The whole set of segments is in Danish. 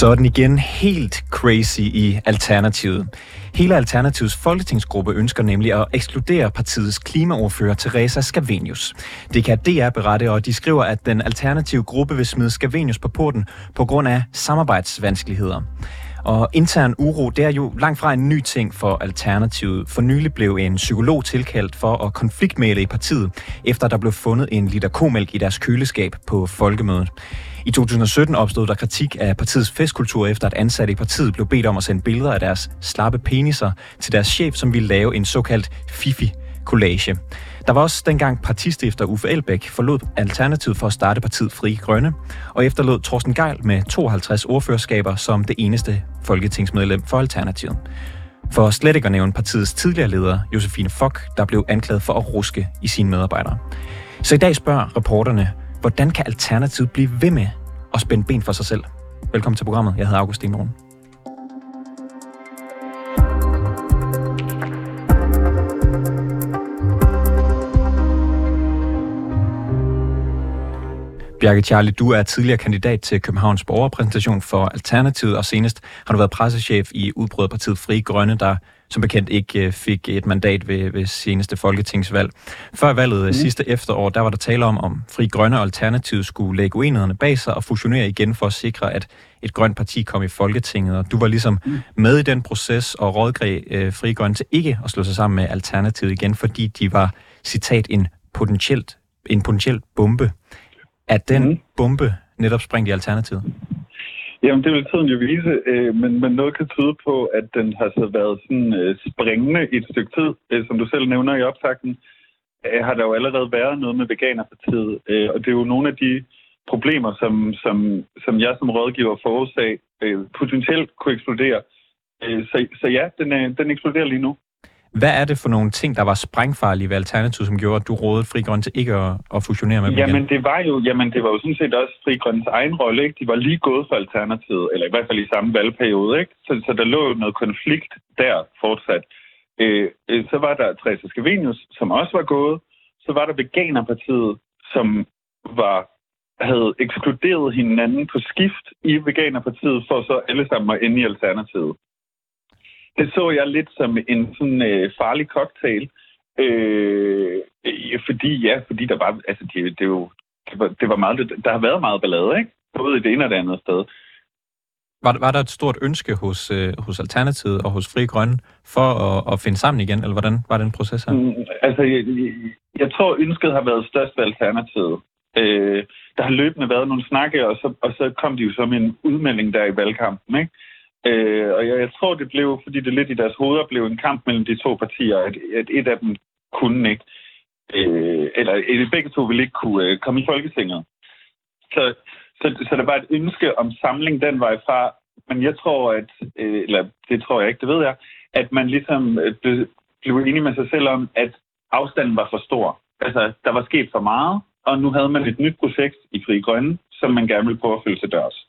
Så er den igen helt crazy i Alternativet. Hele Alternativets folketingsgruppe ønsker nemlig at ekskludere partiets klimaordfører Teresa Scavenius. Det kan DR berette, og de skriver, at den alternative gruppe vil smide Scavenius på porten på grund af samarbejdsvanskeligheder. Og intern uro, det er jo langt fra en ny ting for Alternativet. For nylig blev en psykolog tilkaldt for at konfliktmæle i partiet, efter der blev fundet en liter komælk i deres køleskab på folkemødet. I 2017 opstod der kritik af partiets festkultur, efter at ansatte i partiet blev bedt om at sende billeder af deres slappe peniser til deres chef, som ville lave en såkaldt fifi collage. Der var også dengang partistifter Uffe Elbæk forlod Alternativet for at starte partiet Fri Grønne, og efterlod Thorsten Geil med 52 ordførerskaber som det eneste folketingsmedlem for Alternativet. For slet ikke at nævne partiets tidligere leder, Josefine Fock, der blev anklaget for at ruske i sine medarbejdere. Så i dag spørger reporterne, hvordan kan Alternativet blive ved med at spænde ben for sig selv? Velkommen til programmet. Jeg hedder Augustin Morgen. Bjarke Charlie, du er tidligere kandidat til Københavns borgerpræsentation for Alternativet, og senest har du været pressechef i udbrødrepartiet Fri Grønne, der som bekendt ikke øh, fik et mandat ved, ved seneste folketingsvalg. Før valget mm. sidste efterår, der var der tale om, om Fri Grønne og Alternativet skulle lægge uenighederne bag sig og fusionere igen for at sikre, at et grønt parti kom i Folketinget. Og du var ligesom mm. med i den proces og rådgreb øh, Fri Grønne til ikke at slå sig sammen med Alternativet igen, fordi de var, citat, en potentielt en potentiel bombe. Er den mm. bombe netop sprængt i Alternativet? Jamen, det vil tiden jo vise, øh, men, men noget kan tyde på, at den har så været sådan øh, springende i et stykke tid. Øh, som du selv nævner i optakten, øh, har der jo allerede været noget med Veganerpartiet, øh, og det er jo nogle af de problemer, som, som, som jeg som rådgiver forudsag øh, potentielt kunne eksplodere. Øh, så, så ja, den, er, den eksploderer lige nu. Hvad er det for nogle ting, der var sprængfarlige ved Alternativet, som gjorde, at du rådede Fri Grøn til ikke at, at fusionere med dem jamen, det var jo, jamen, det var jo sådan set også Fri Grøns egen rolle. Ikke? De var lige gået for Alternativet, eller i hvert fald i samme valgperiode. Ikke? Så, så der lå jo noget konflikt der fortsat. Øh, øh, så var der Teresa Scavenius, som også var gået. Så var der Veganerpartiet, som var havde ekskluderet hinanden på skift i Veganerpartiet, for så alle sammen at ende i Alternativet det så jeg lidt som en sådan øh, farlig cocktail. Øh, fordi, ja, fordi der var, altså det, det, jo, det, var, det var meget, der har været meget ballade, ikke? Både i det ene og det andet sted. Var, var der et stort ønske hos, øh, hos Alternativet og hos Fri Grønne for at, at finde sammen igen, eller hvordan var den proces her? Mm, altså, jeg, jeg, tror, ønsket har været størst ved Alternativet. Øh, der har løbende været nogle snakke, og så, og så kom de jo som en udmelding der i valgkampen, ikke? Øh, og jeg, jeg tror, det blev, fordi det lidt i deres hoveder blev en kamp mellem de to partier, at, at et af dem kunne ikke, øh, eller at begge to ville ikke kunne øh, komme i Folketinget. Så, så, så der var et ønske om samling den vej fra, men jeg tror, at, øh, eller det tror jeg ikke, det ved jeg, at man ligesom øh, blev, blev enig med sig selv om, at afstanden var for stor. Altså, der var sket for meget, og nu havde man et nyt projekt i Fri Grønne, som man gerne ville prøve at følge til dørs.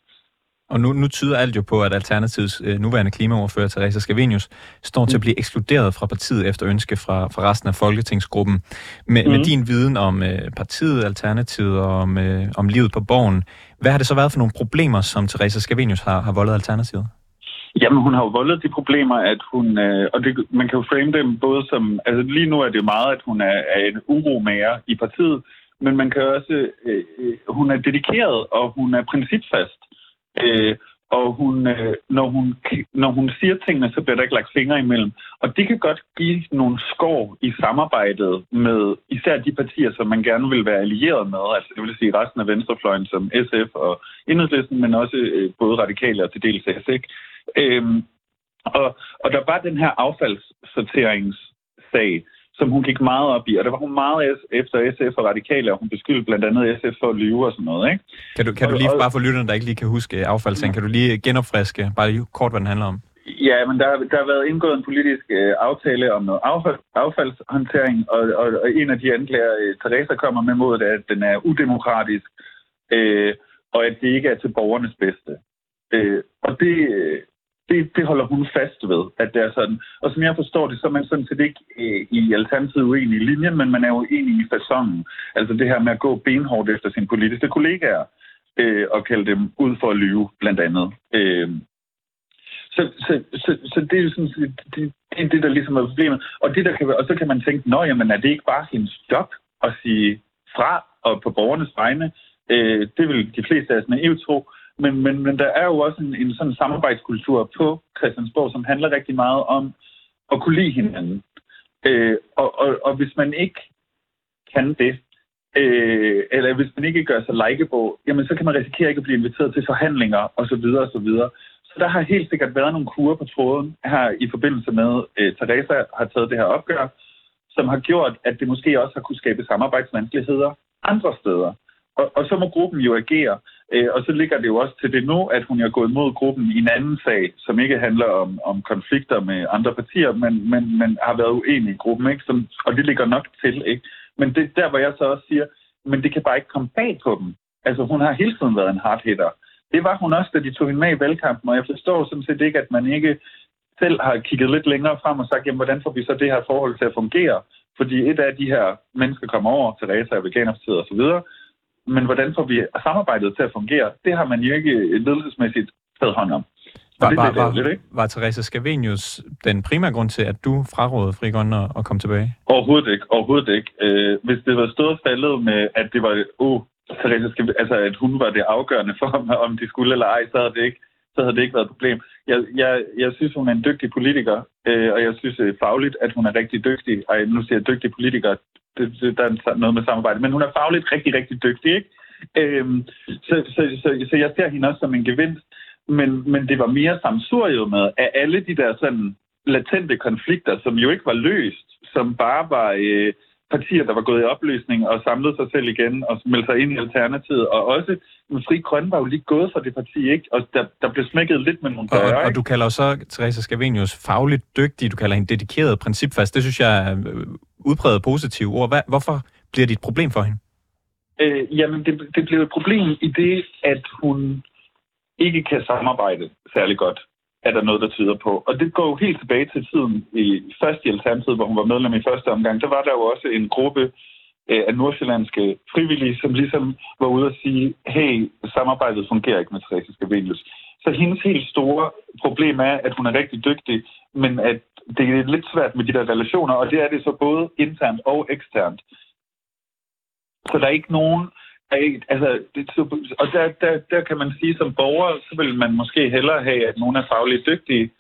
Og nu, nu tyder alt jo på, at Alternativets øh, nuværende klimaoverfører, Teresa Scavenius, står til at blive ekskluderet fra partiet efter ønske fra, fra resten af folketingsgruppen. Med, mm. med din viden om øh, partiet, Alternativet og om, øh, om livet på borgen, hvad har det så været for nogle problemer, som Teresa Scavenius har, har voldet Alternativet? Jamen, hun har jo voldet de problemer, at hun, øh, og det, man kan jo frame dem både som, altså lige nu er det meget, at hun er, er en uromager i partiet, men man kan også, øh, øh hun er dedikeret, og hun er principfast. Øh, og hun, øh, når, hun, når hun siger tingene, så bliver der ikke lagt fingre imellem. Og det kan godt give nogle skår i samarbejdet med især de partier, som man gerne vil være allieret med, altså det vil sige resten af venstrefløjen som SF og Enhedslisten, men også øh, både radikale og til dels SF. Øhm, og, og der var den her affaldssorteringssag, som hun gik meget op i, og der var hun meget efter SF og radikale, og hun beskyldte blandt andet SF for at lyve og sådan noget, ikke? Kan du, kan du lige, bare for lytterne, der ikke lige kan huske affaldssagen, kan du lige genopfriske, bare lige kort, hvad den handler om? Ja, men der, der har været indgået en politisk øh, aftale om noget affald, affaldshåndtering, og, og, og en af de anklager, øh, Teresa kommer med mod at den er udemokratisk, øh, og at det ikke er til borgernes bedste. Øh, og det, det, det holder hun fast ved, at det er sådan. Og som jeg forstår det, så er man sådan set ikke øh, i alternativet uenig i linjen, men man er jo enig i fasongen. Altså det her med at gå benhårdt efter sine politiske kollegaer. øh, og kalde dem ud for at lyve, blandt andet. Øh, så, så, så, så det er jo sådan, det, det, det er det, der ligesom er problemet. Og, det, der kan, og så kan man tænke, nå jamen, er det ikke bare hendes job at sige fra og på borgernes vegne? Øh, det vil de fleste af os naivt tro. Men, men, men der er jo også en, en sådan samarbejdskultur på Christiansborg, som handler rigtig meget om at kunne lide hinanden. Øh, og, og, og hvis man ikke kan det, øh, eller hvis man ikke gør sig likeable, jamen så kan man risikere ikke at blive inviteret til forhandlinger osv. osv. Så der har helt sikkert været nogle kurer på tråden her i forbindelse med, at øh, Teresa har taget det her opgør, som har gjort, at det måske også har kunne skabe samarbejdsvanskeligheder andre steder. Og, og så må gruppen jo agere. Øh, og så ligger det jo også til det nu, at hun er gået mod gruppen i en anden sag, som ikke handler om, om konflikter med andre partier, men, men, men har været uenig i gruppen. Ikke? Som, og det ligger nok til. Ikke? Men det der, hvor jeg så også siger, men det kan bare ikke komme bag på dem. Altså, hun har hele tiden været en hard hitter. Det var hun også, da de tog hende med i valgkampen, og jeg forstår sådan set ikke, at man ikke selv har kigget lidt længere frem og sagt, jamen, hvordan får vi så det her forhold til at fungere? Fordi et af de her mennesker kommer over, til Teresa og Veganerpartiet og så videre, men hvordan får vi samarbejdet til at fungere? Det har man jo ikke ledelsesmæssigt taget hånd om. Var, det, var, var, var, var Teresa Scavenius den primære grund til, at du frarådede Fri Grønne at komme tilbage? Overhovedet ikke. Overhovedet ikke. Øh, hvis det var stået faldet med, at det var, uh, Teresa Scavenius, altså at hun var det afgørende for, om de skulle eller ej, så havde det ikke, så havde det ikke været et problem. Jeg, jeg, jeg synes, hun er en dygtig politiker, øh, og jeg synes øh, fagligt, at hun er rigtig dygtig. Og nu siger jeg dygtig politiker, det, det, der er noget med samarbejde, men hun er fagligt rigtig, rigtig dygtig, ikke? Øhm, så, så, så, så jeg ser hende også som en gevinst, men, men det var mere samsuriet med, at alle de der sådan latente konflikter, som jo ikke var løst, som bare var øh, partier, der var gået i opløsning og samlet sig selv igen og meldte sig ind i Alternativet. Og også, men Fri Grøn var jo lige gået fra det parti, ikke? Og der, der blev smækket lidt med nogle døre, og, og du kalder så Teresa Scavenius fagligt dygtig, du kalder hende dedikeret principfast. Det synes jeg er øh, udpræget positive ord. Hvad, hvorfor bliver det et problem for hende? Øh, jamen, det, det bliver et problem i det, at hun ikke kan samarbejde særlig godt, er der noget, der tyder på. Og det går jo helt tilbage til tiden i første i Alternativet, hvor hun var medlem i første omgang. Der var der jo også en gruppe øh, af nordsjællandske frivillige, som ligesom var ude at sige, hey, samarbejdet fungerer ikke med Therese Scavenius. Så hendes helt store problem er, at hun er rigtig dygtig, men at det er lidt svært med de der relationer, og det er det så både internt og eksternt. Så der er ikke nogen altså, det, og der, der, der kan man sige, som borger, så vil man måske hellere have, at nogen er fagligt dygtige,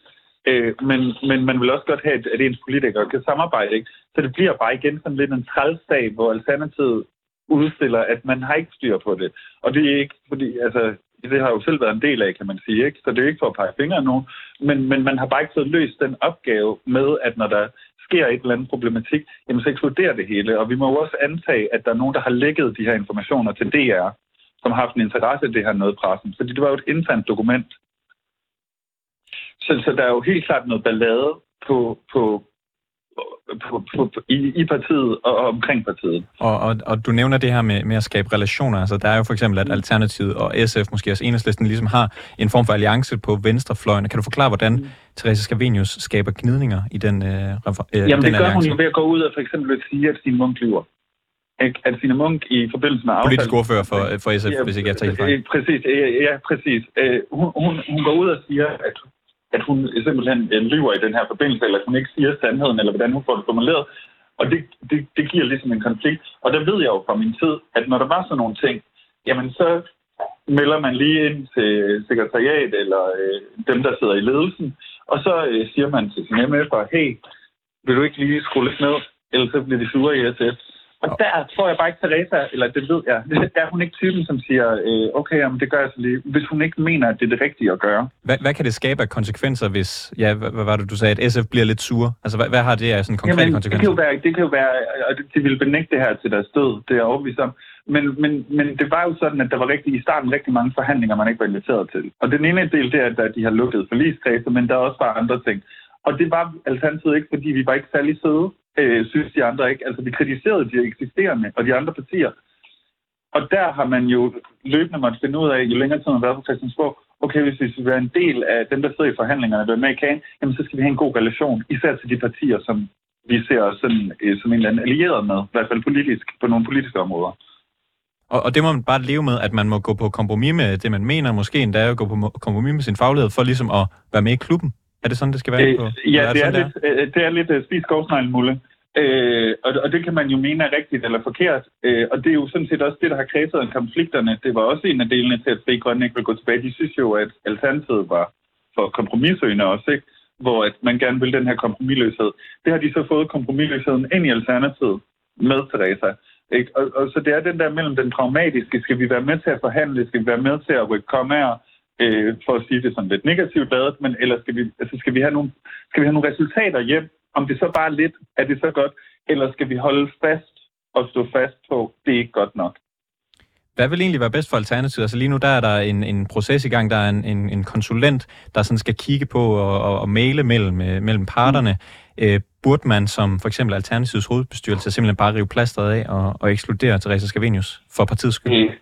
øh, men, men man vil også godt have, at ens politikere kan samarbejde. Ikke? Så det bliver bare igen sådan lidt en trælsdag, hvor Alternativet udstiller, at man har ikke styr på det. Og det er ikke, fordi, altså, det har jo selv været en del af, kan man sige, ikke? Så det er ikke for at pege fingre nu, men, men man har bare ikke fået løst den opgave med, at når der sker et eller andet problematik, jamen så eksploderer det hele. Og vi må jo også antage, at der er nogen, der har lægget de her informationer til DR, som har haft en interesse i det her noget pressen. Fordi det var jo et internt dokument. Så, så der er jo helt klart noget ballade på, på, på, på, på, i, i partiet og omkring partiet. Og, og, og du nævner det her med, med at skabe relationer. Altså, der er jo for eksempel, at Alternativet og SF, måske også Enhedslisten, ligesom har en form for alliance på venstrefløjen. Kan du forklare, hvordan mm. Therese Scavenius skaber gnidninger i den, øh, øh, Jamen, den det gør alliance? hun jo ved at gå ud og for eksempel at sige, at Stine Munk lyver. At Stine Munk i forbindelse med aftalen... Politisk ordfører for, for SF, ja, hvis ikke jeg tager helt fejl. Præcis, ja, ja præcis. Øh, hun, hun, hun går ud og siger, at at hun simpelthen øh, lyver i den her forbindelse, eller at hun ikke siger sandheden, eller hvordan hun får det formuleret. Og det, det, det giver ligesom en konflikt. Og der ved jeg jo fra min tid, at når der var sådan nogle ting, jamen så melder man lige ind til sekretariat eller øh, dem, der sidder i ledelsen, og så øh, siger man til sin MF'er, hey, vil du ikke lige skrue lidt ned, ellers så bliver de sure i SF. Og der tror jeg bare ikke, Teresa, eller det ved jeg, der er hun ikke typen, som siger, øh, okay, jamen, det gør jeg så lige, hvis hun ikke mener, at det er det rigtige at gøre. Hvad, hvad kan det skabe af konsekvenser, hvis, ja, hvad, hvad var det, du sagde, at SF bliver lidt sur? Altså, hvad, hvad har det af sådan konkrete jamen, konsekvenser? Det kan jo være, det kan jo være at de vil benægte det her til deres død, det er jeg overbevist om. Men, men, men det var jo sådan, at der var rigtig, i starten rigtig mange forhandlinger, man ikke var inviteret til. Og den ene del, det er, at de har lukket forligskredse, men der er også bare andre ting. Og det var alternativet ikke, fordi vi var ikke særlig søde øh, synes de andre ikke. Altså, vi kritiserede de eksisterende og de andre partier. Og der har man jo løbende måtte finde ud af, jo længere tid man har været på Christiansborg, okay, hvis vi skal være en del af dem, der sidder i forhandlingerne, der er med i kagen, jamen så skal vi have en god relation, især til de partier, som vi ser sådan, øh, som en eller anden allieret med, i hvert fald politisk, på nogle politiske områder. Og, og det må man bare leve med, at man må gå på kompromis med det, man mener, måske endda at gå på kompromis med sin faglighed, for ligesom at være med i klubben. Er det sådan, det skal være? Øh, på? Ja, det, det, er, lidt, øh, det er lidt uh, spis mulle. Øh, og, og det kan man jo mene er rigtigt eller forkert. Øh, og det er jo sådan set også det, der har kredset af konflikterne. Det var også en af delene til, at Fri Grønne ikke vil gå tilbage. De synes jo, at Alternativet var for kompromissøgende også, ikke? hvor at man gerne vil den her kompromisløshed. Det har de så fået kompromisløsheden ind i Alternativet med Teresa. Ikke? Og, og så det er den der mellem den pragmatiske, skal vi være med til at forhandle, skal vi være med til at rykke kommer, øh, for at sige det sådan lidt negativt ladet, men ellers skal vi, altså skal vi, have nogle, skal vi have nogle resultater hjem, om det så bare lidt, er det så godt, eller skal vi holde fast og stå fast på, det er ikke godt nok. Hvad vil egentlig være bedst for Alternativet? Altså lige nu der er der en, en proces i gang, der er en, en, en konsulent, der sådan skal kigge på og, og, og male mellem, øh, mellem parterne. Mm. Øh, burde man som for eksempel Alternativets hovedbestyrelse simpelthen bare rive plasteret af og, og ekskludere Teresa Scavenius for partiets skyld? Øh,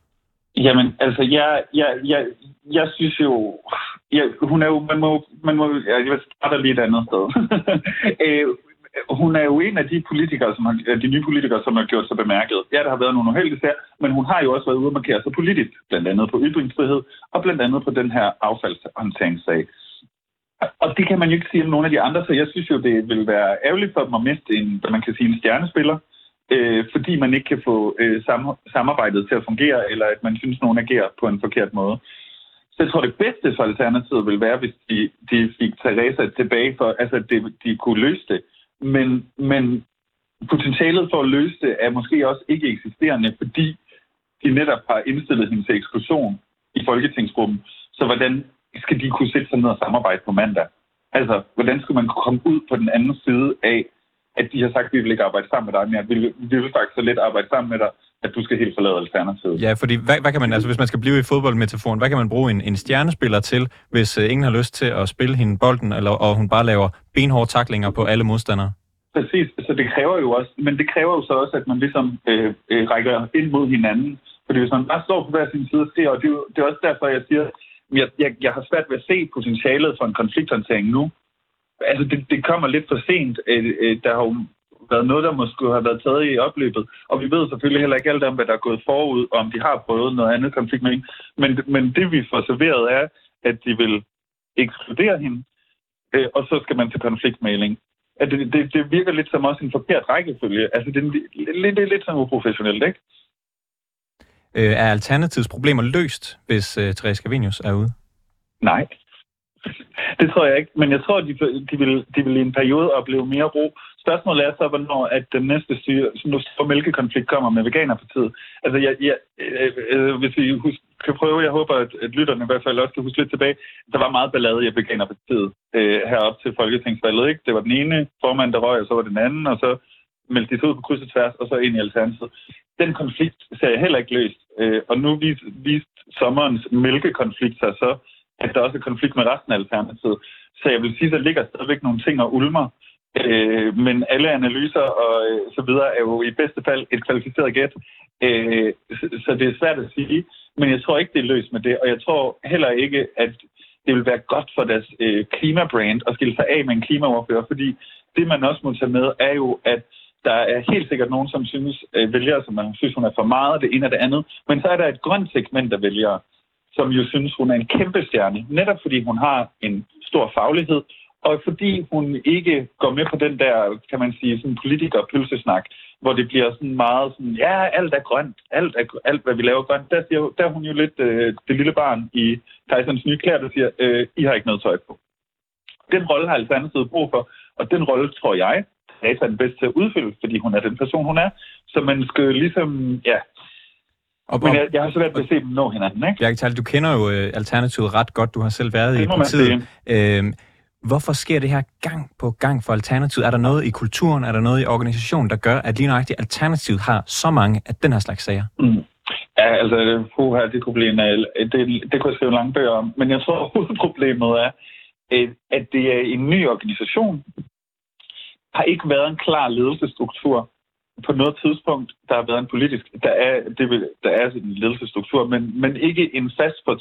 jamen, altså jeg, jeg, jeg, jeg synes jo, jeg, hun er jo, man må, man må, jeg starte lige et andet sted. øh, hun er jo en af de politikere, som har, øh, de nye politikere, som har gjort sig bemærket. Ja, der har været nogle uheldige sager, men hun har jo også været ude og markere sig politisk, blandt andet på ytringsfrihed, og blandt andet på den her affaldshåndteringssag. Og det kan man jo ikke sige om nogle af de andre, så jeg synes jo, det vil være ærgerligt for dem at miste en, man kan sige, en stjernespiller, øh, fordi man ikke kan få øh, sam- samarbejdet til at fungere, eller at man synes, nogen agerer på en forkert måde. Så jeg tror, det bedste for Alternativet vil være, hvis de, de fik Theresa tilbage, for altså, at de, de kunne løse det. Men, men potentialet for at løse det er måske også ikke eksisterende, fordi de netop har indstillet hende til eksklusion i Folketingsgruppen. Så hvordan skal de kunne sætte sig ned og samarbejde på mandag? Altså, hvordan skal man komme ud på den anden side af, at de har sagt, at vi vil ikke arbejde sammen med dig mere. Vi vil, vi vil faktisk så lidt arbejde sammen med dig, at du skal helt forlade Alternativet. Ja, fordi hvad, hvad kan man, altså hvis man skal blive i fodboldmetaforen, hvad kan man bruge en, en stjernespiller til, hvis uh, ingen har lyst til at spille hende bolden, eller, og hun bare laver benhårde taklinger på alle modstandere? Præcis, så det kræver jo også, men det kræver jo så også, at man ligesom øh, øh, rækker ind mod hinanden. Fordi hvis man bare står på hver sin side og ser, og det, det er også derfor, jeg siger, jeg, jeg, jeg har svært ved at se potentialet for en konflikthåndtering nu. Altså, det, det kommer lidt for sent. Øh, øh, der har jo været noget, der måske har været taget i opløbet. Og vi ved selvfølgelig heller ikke alt om, hvad der er gået forud, og om de har prøvet noget andet konflikt med Men, men det, vi får serveret, er, at de vil ekskludere hende, øh, og så skal man til konfliktmæling. At det, det, det virker lidt som også en forkert rækkefølge. Altså, det, det, det er lidt sådan uprofessionelt, ikke? Øh, er alternativets problemer løst, hvis øh, Therese Scavenius er ude? Nej. Det tror jeg ikke, men jeg tror, de, de, vil, de vil i en periode opleve mere ro. Spørgsmålet er så, hvornår at den næste styre, nu store mælkekonflikt kommer med Veganerpartiet. Altså, jeg, jeg, øh, øh, hvis vi husk, kan prøve, jeg håber, at, at lytterne i hvert fald også kan huske lidt tilbage, der var meget ballade i Veganerpartiet øh, herop til Folketingsvalget. Ikke? Det var den ene formand, der røg, og så var den anden, og så meldte de sig ud på kryds og tværs, og så ind i Alternativet. Den konflikt ser jeg heller ikke løst. Øh, og nu viste vis sommerens mælkekonflikt sig så, at der også er konflikt med resten af Alternativet. Så jeg vil sige, at der ligger stadigvæk nogle ting og ulmer. Øh, men alle analyser og øh, så videre er jo i bedste fald et kvalificeret gæt. Øh, så, så det er svært at sige. Men jeg tror ikke, det er løst med det. Og jeg tror heller ikke, at det vil være godt for deres øh, klimabrand at skille sig af med en klimaoverfører. Fordi det, man også må tage med, er jo, at der er helt sikkert nogen, som synes, øh, vælger, som man synes, hun er for meget, det ene og det andet. Men så er der et grønt segment af vælgere, som jo synes, hun er en kæmpe stjerne. Netop fordi hun har en stor faglighed, og fordi hun ikke går med på den der, kan man sige, sådan politiker-pølsesnak, hvor det bliver sådan meget sådan, ja, alt er grønt, alt, er, alt hvad vi laver grønt. Der, siger, der er hun jo lidt øh, det lille barn i Tysons nye klæder, der siger, øh, I har ikke noget tøj på. Den rolle har altså Alternativet brug for, og den rolle tror jeg, Teresa er den bedste til at udfylde, fordi hun er den person, hun er. Så man skal ligesom, ja, og, Men jeg, jeg har svært ved at se dem nå hinanden, ikke? Bjarke Tal, du kender jo uh, Alternativet ret godt. Du har selv været det i partiet. Uh, hvorfor sker det her gang på gang for Alternativet? Er der noget i kulturen, er der noget i organisationen, der gør, at lige nøjagtigt Alternativet har så mange af den her slags sager? Mm. Ja, altså, puha, det kunne blive en, det, det kunne jeg skrive lange bøger om. Men jeg tror, at hovedproblemet er, at det er en ny organisation. har ikke været en klar ledelsesstruktur på noget tidspunkt, der har været en politisk, der er, det vil, der er en ledelsesstruktur, men, men ikke en fast på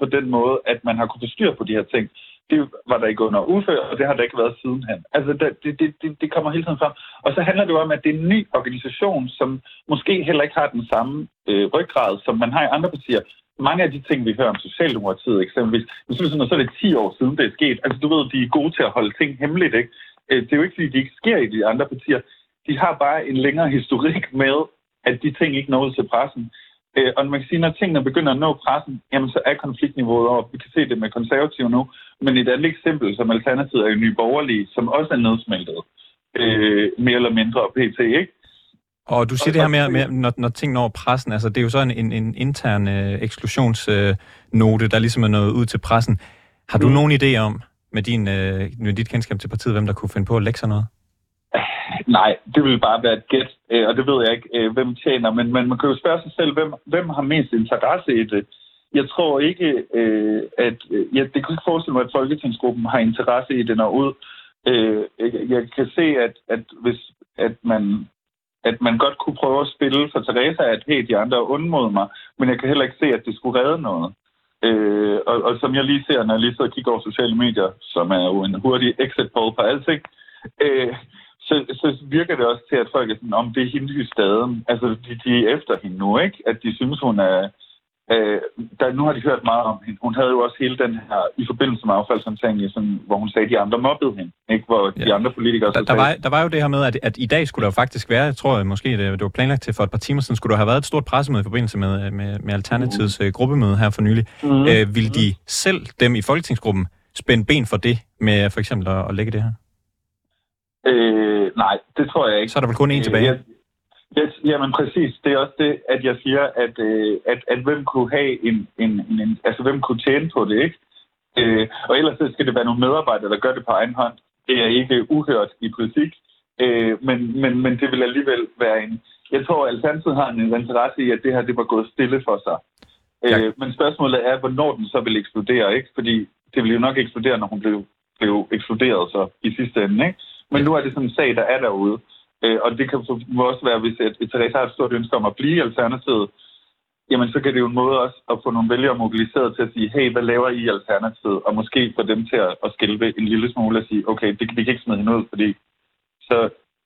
på den måde, at man har kunnet styr på de her ting. Det var der ikke under udfør, og det har der ikke været sidenhen. Altså, det, det, det, det kommer hele tiden frem. Og så handler det jo om, at det er en ny organisation, som måske heller ikke har den samme øh, ryggrad, som man har i andre partier. Mange af de ting, vi hører om Socialdemokratiet eksempelvis, hvis du sådan, så er det 10 år siden, det er sket. Altså, du ved, de er gode til at holde ting hemmeligt, ikke? Øh, det er jo ikke, fordi de ikke sker i de andre partier. De har bare en længere historik med, at de ting ikke nåede til pressen. Øh, og man kan sige, når tingene begynder at nå pressen, jamen så er konfliktniveauet over. Vi kan se det med konservative nu. Men et andet eksempel, som Alternativet er jo Nye Borgerlige, som også er nedsmeltet. Øh, mere eller mindre PT, ikke? Og du siger og det her med, med når, når ting når pressen, altså det er jo så en, en, en intern øh, eksklusionsnote, øh, der ligesom er nået ud til pressen. Har du mm. nogen idé om, med, din, øh, med dit kendskab til partiet, hvem der kunne finde på at lægge sig noget? Nej, det vil bare være et gæt, øh, og det ved jeg ikke, øh, hvem tjener, men, men man kan jo spørge sig selv, hvem, hvem har mest interesse i det? Jeg tror ikke, øh, at... Ja, det kan ikke forestille mig, at Folketingsgruppen har interesse i det når ud. Jeg kan se, at, at hvis at man at man godt kunne prøve at spille for Teresa, at hey, de andre undmod mig, men jeg kan heller ikke se, at det skulle redde noget. Øh, og, og som jeg lige ser, når jeg lige sidder og kigger over sociale medier, som er jo en hurtig exit poll på alting, øh, så, virker det også til, at folk er sådan, om det er hende i staden. Altså, de, de er efter hende nu, ikke? At de synes, hun er... Øh, der, nu har de hørt meget om hende. Hun havde jo også hele den her, i forbindelse med affaldshåndteringen, sådan, hvor hun sagde, at de andre mobbede hende, ikke? Hvor ja. de andre politikere... Der, der, var, der var jo det her med, at, at i dag skulle der jo faktisk være, jeg tror måske, det, det var planlagt til for et par timer siden, skulle der have været et stort pressemøde i forbindelse med, med, med Alternativets mm. gruppemøde her for nylig. Mm. Øh, vil de selv, dem i folketingsgruppen, spænde ben for det, med for eksempel at, at lægge det her? Øh, nej, det tror jeg ikke. Så er der vel kun én tilbage? Øh, yes, jamen præcis. Det er også det, at jeg siger, at, øh, at, at hvem kunne have en, en, en, en... Altså, hvem kunne tjene på det, ikke? Øh, og ellers så skal det være nogle medarbejdere, der gør det på egen hånd. Det er ikke uhørt i politik. Øh, men, men, men det vil alligevel være en... Jeg tror, at Alternativet har en interesse i, at det her det var gået stille for sig. Ja. Øh, men spørgsmålet er, hvornår den så vil eksplodere, ikke? Fordi det vil jo nok eksplodere, når hun blev, blev eksploderet så i sidste ende, ikke? Men nu er det sådan en sag, der er derude. Øh, og det kan også være, hvis et, et Therese har et stort ønske om at blive alternativet, jamen så kan det jo en måde også at få nogle vælgere mobiliseret til at sige, hey, hvad laver I alternativet? Og måske få dem til at, at skælve en lille smule og sige, okay, det, vi kan ikke smide hende ud, fordi så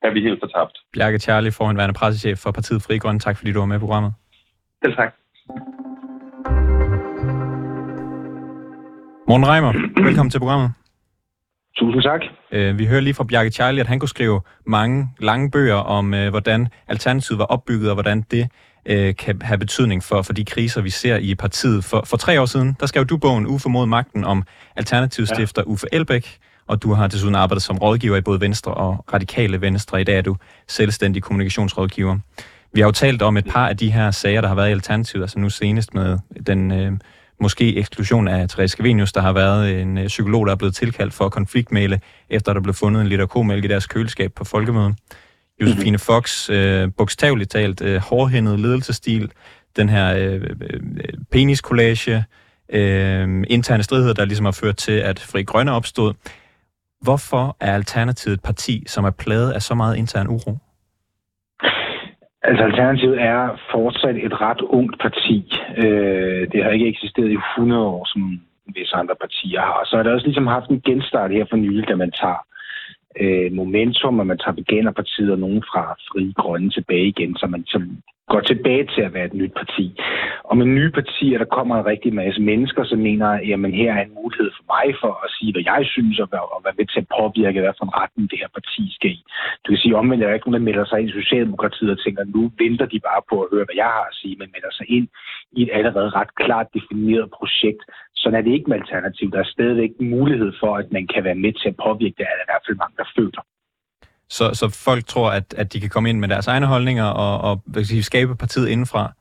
er vi helt fortabt. Bjarke Charlie, forhenværende pressechef for partiet Fri Grøn. Tak fordi du var med i programmet. Selv tak. Morten Reimer, velkommen til programmet. Tusind tak. Øh, vi hører lige fra Bjarke Charlie, at han kunne skrive mange lange bøger om, øh, hvordan Alternativet var opbygget, og hvordan det øh, kan have betydning for, for de kriser, vi ser i partiet. For, for tre år siden, der skrev du bogen Uffe mod magten om Alternativstifter ja. Uffe Elbæk, og du har desuden arbejdet som rådgiver i både Venstre og Radikale Venstre. I dag er du selvstændig kommunikationsrådgiver. Vi har jo talt om et par af de her sager, der har været i Alternativet, altså nu senest med den øh, måske eksklusion af Therese Scavenius, der har været en øh, psykolog, der er blevet tilkaldt for konfliktmæle, efter der blev fundet en liter komælk i deres køleskab på folkemødet. Josefine. Fox, øh, bogstaveligt talt, øh, hårdhændet ledelsestil, den her øh, øh, øh peniskollage, øh, interne stridigheder, der ligesom har ført til, at Fri Grønne opstod. Hvorfor er Alternativet et parti, som er plaget af så meget intern uro? Altså Alternativet er fortsat et ret ungt parti. Øh, det har ikke eksisteret i 100 år, som visse andre partier har. Så har det også ligesom haft en genstart her for nylig, da man tager øh, momentum, og man tager Veganerpartiet og nogen fra Fri Grønne tilbage igen, så man som går tilbage til at være et nyt parti. Og med nye partier, der kommer en rigtig masse mennesker, som mener, at jamen, her er en mulighed for mig for at sige, hvad jeg synes, og, og være med til at påvirke, hvad for en retning det her parti skal i. Du kan sige, omvendt er der ikke nogen, der melder sig ind i Socialdemokratiet og tænker, nu venter de bare på at høre, hvad jeg har at sige, men melder sig ind i et allerede ret klart defineret projekt. Så er det ikke med alternativ. Der er stadigvæk mulighed for, at man kan være med til at påvirke det, fald mange, der føler. Så, så folk tror, at, at de kan komme ind med deres egne holdninger og, og hvad sige, skabe partiet indenfra?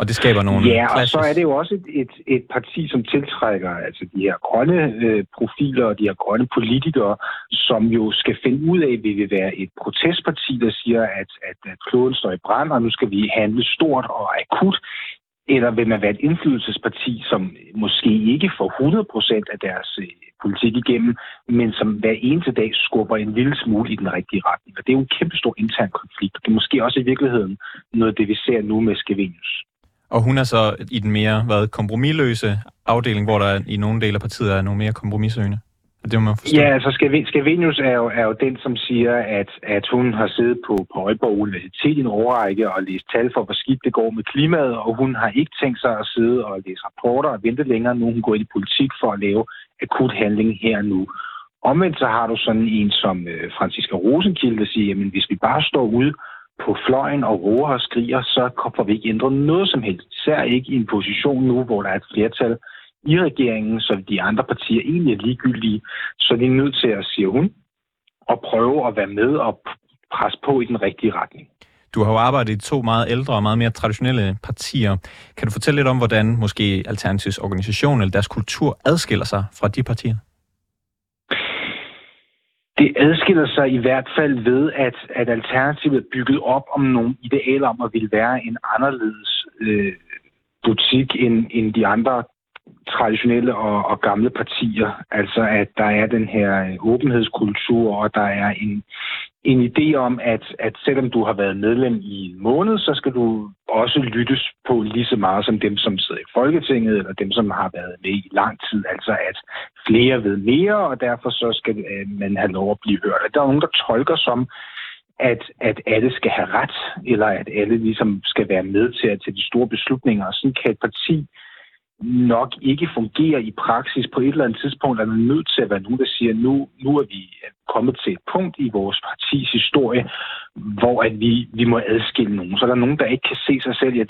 Og det skaber nogle Ja, clashes. og så er det jo også et, et, et parti, som tiltrækker altså de her grønne øh, profiler og de her grønne politikere, som jo skal finde ud af, at vi vil være et protestparti, der siger, at, at, at kloden står i brand, og nu skal vi handle stort og akut. Eller vil man være et indflydelsesparti, som måske ikke får 100% af deres øh, politik igennem, men som hver eneste dag skubber en lille smule i den rigtige retning. Og det er jo en kæmpe stor intern konflikt. Det er måske også i virkeligheden noget af det, vi ser nu med Skevenius. Og hun er så i den mere hvad, kompromilløse afdeling, hvor der i nogle dele af partiet er nogle mere kompromissøgende? Det må man forstå. Ja, altså Scavenius er jo, er jo den, som siger, at, at hun har siddet på, på Aalborg Universitet i en årrække og læst tal for, hvor skidt det går med klimaet, og hun har ikke tænkt sig at sidde og læse rapporter og vente længere, nu hun går ind i politik for at lave akut handling her nu. Omvendt så har du sådan en som øh, Franziska Rosenkilde, der siger, at hvis vi bare står ude på fløjen og roer og skriger, så får vi ikke ændret noget som helst. Især ikke i en position nu, hvor der er et flertal i regeringen, så de andre partier egentlig er ligegyldige. Så de er nødt til at, siger hun, at prøve at være med og presse på i den rigtige retning. Du har jo arbejdet i to meget ældre og meget mere traditionelle partier. Kan du fortælle lidt om, hvordan måske Alternativs organisation eller deres kultur adskiller sig fra de partier? Det adskiller sig i hvert fald ved, at, at Alternativet er bygget op om nogle idealer om at ville være en anderledes øh, butik end, end de andre traditionelle og, og gamle partier. Altså at der er den her øh, åbenhedskultur, og der er en, en idé om, at, at selvom du har været medlem i en måned, så skal du også lyttes på lige så meget som dem, som sidder i Folketinget, eller dem, som har været med i lang tid. Altså at flere ved mere, og derfor så skal øh, man have lov at blive hørt. Der er nogen, der tolker som, at, at alle skal have ret, eller at alle ligesom skal være med til at tage de store beslutninger. Og sådan kan et parti nok ikke fungerer i praksis. På et eller andet tidspunkt er man nødt til at være nogen, der siger, nu, nu er vi kommet til et punkt i vores partis historie, hvor at vi, vi må adskille nogen. Så er der nogen, der ikke kan se sig selv i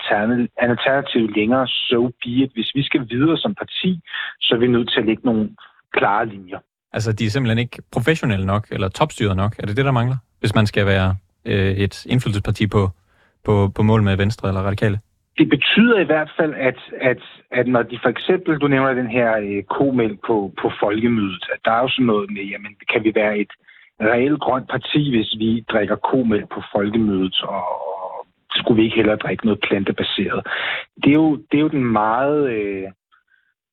alternativ længere, so be it. Hvis vi skal videre som parti, så er vi nødt til at lægge nogle klare linjer. Altså, de er simpelthen ikke professionelle nok, eller topstyret nok. Er det det, der mangler, hvis man skal være øh, et indflydelsesparti på, på, på mål med Venstre eller Radikale? Det betyder i hvert fald, at, at, at når de for eksempel, du nævner den her øh, komælk på, på folkemødet, at der er jo sådan noget med, jamen kan vi være et reelt grønt parti, hvis vi drikker komælk på folkemødet, og, og skulle vi ikke heller drikke noget plantebaseret. Det er jo, det er jo den meget øh,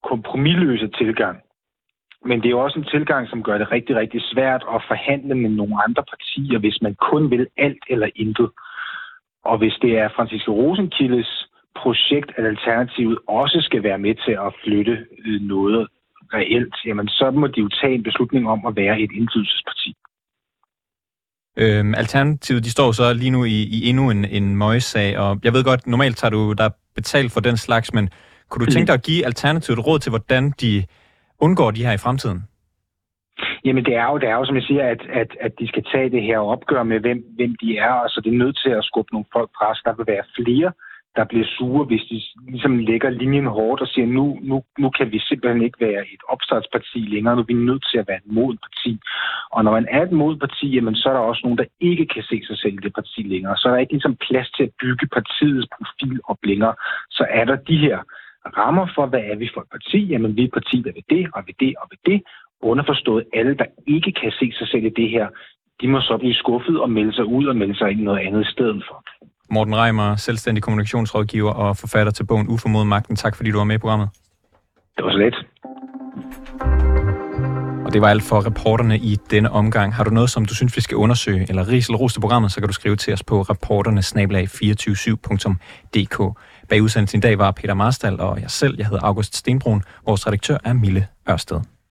kompromilløse tilgang. Men det er jo også en tilgang, som gør det rigtig, rigtig svært at forhandle med nogle andre partier, hvis man kun vil alt eller intet. Og hvis det er Francisco Rosenkildes projekt, at Alternativet også skal være med til at flytte øh, noget reelt, jamen så må de jo tage en beslutning om at være et indflydelsesparti. Øhm, Alternativet, de står så lige nu i, i endnu en, en møgssag, og jeg ved godt, normalt tager du der betalt for den slags, men kunne du tænke dig at give Alternativet råd til, hvordan de undgår de her i fremtiden? Jamen det er jo, det er jo som jeg siger, at, at, at de skal tage det her opgør med, hvem, hvem de er, og så det er nødt til at skubbe nogle folk pres. Der vil være flere, der bliver sure, hvis de ligesom lægger linjen hårdt og siger, nu, nu, nu kan vi simpelthen ikke være et opstartsparti længere, nu er vi nødt til at være et modparti. Og når man er et modparti, jamen, så er der også nogen, der ikke kan se sig selv i det parti længere. Så er der ikke ligesom plads til at bygge partiets profil op længere. Så er der de her rammer for, hvad er vi for et parti? Jamen, vi er et parti, der vil det, og vil det, og vil det. Underforstået alle, der ikke kan se sig selv i det her, de må så blive skuffet og melde sig ud og melde sig ind i noget andet i stedet for. Morten Reimer, selvstændig kommunikationsrådgiver og forfatter til bogen Uformodet Magten. Tak fordi du var med i programmet. Det var så let. Og det var alt for reporterne i denne omgang. Har du noget, som du synes, vi skal undersøge, eller ris eller ros til programmet, så kan du skrive til os på reporterne 247dk Bag udsendelsen i dag var Peter Marstal og jeg selv. Jeg hedder August Stenbrun. Vores redaktør er Mille Ørsted.